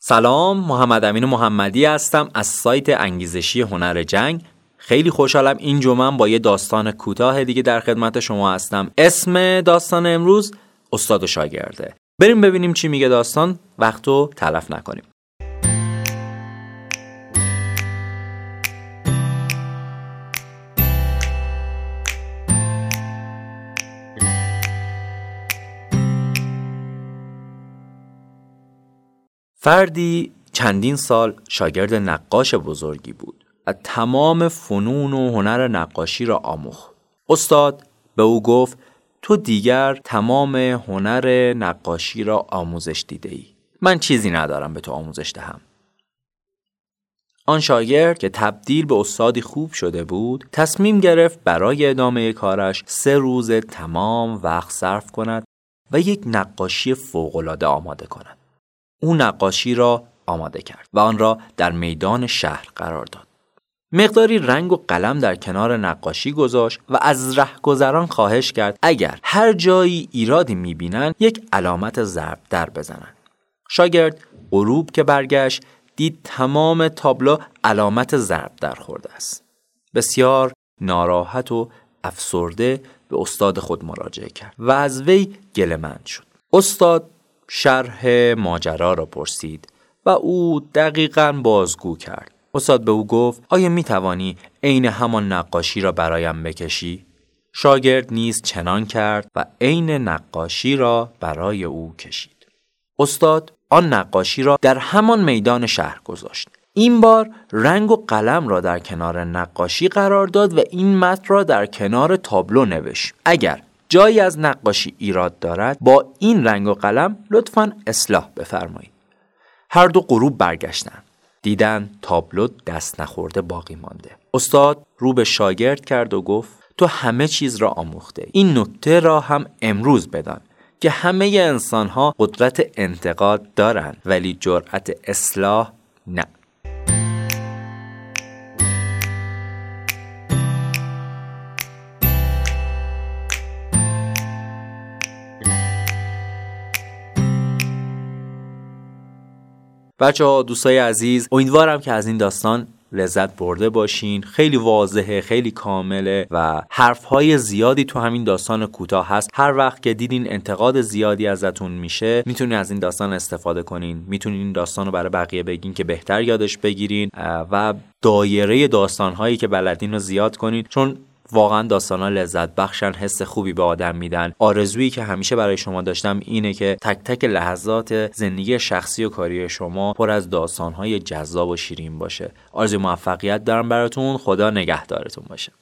سلام محمد امین محمدی هستم از سایت انگیزشی هنر جنگ. خیلی خوشحالم این جمعه با یه داستان کوتاه دیگه در خدمت شما هستم. اسم داستان امروز استاد و شاگرده. بریم ببینیم چی میگه داستان. وقتو تلف نکنیم. فردی چندین سال شاگرد نقاش بزرگی بود و تمام فنون و هنر نقاشی را آموخت. استاد به او گفت تو دیگر تمام هنر نقاشی را آموزش دیده ای. من چیزی ندارم به تو آموزش دهم. آن شاگرد که تبدیل به استادی خوب شده بود تصمیم گرفت برای ادامه کارش سه روز تمام وقت صرف کند و یک نقاشی فوقالعاده آماده کند. او نقاشی را آماده کرد و آن را در میدان شهر قرار داد. مقداری رنگ و قلم در کنار نقاشی گذاشت و از رهگذران خواهش کرد اگر هر جایی ایرادی می‌بینند یک علامت ضرب در بزنند. شاگرد غروب که برگشت دید تمام تابلو علامت ضرب در خورده است. بسیار ناراحت و افسرده به استاد خود مراجعه کرد و از وی گلمند شد. استاد شرح ماجرا را پرسید و او دقیقا بازگو کرد. استاد به او گفت آیا می توانی عین همان نقاشی را برایم بکشی؟ شاگرد نیز چنان کرد و عین نقاشی را برای او کشید. استاد آن نقاشی را در همان میدان شهر گذاشت. این بار رنگ و قلم را در کنار نقاشی قرار داد و این متن را در کنار تابلو نوشت. اگر جایی از نقاشی ایراد دارد با این رنگ و قلم لطفا اصلاح بفرمایید. هر دو غروب برگشتند. دیدن تابلو دست نخورده باقی مانده. استاد رو به شاگرد کرد و گفت تو همه چیز را آموخته. این نکته را هم امروز بدان که همه انسان ها قدرت انتقاد دارند ولی جرأت اصلاح نه. بچه ها دوستای عزیز امیدوارم که از این داستان لذت برده باشین. خیلی واضحه خیلی کامله و حرف های زیادی تو همین داستان کوتاه هست. هر وقت که دیدین انتقاد زیادی ازتون میشه می‌تونین از این داستان استفاده کنین. می‌تونین این داستان رو برای بقیه بگین که بهتر یادش بگیرین. و دایره داستان هایی که بلدین رو زیاد کنین. چون واقعا داستان ها لذت بخشن حس خوبی به آدم میدن. آرزویی که همیشه برای شما داشتم اینه که تک تک لحظات زندگی شخصی و کاری شما پر از داستان های جذاب و شیرین باشه. آرزوی موفقیت دارم براتون. خدا نگهدارتون باشه.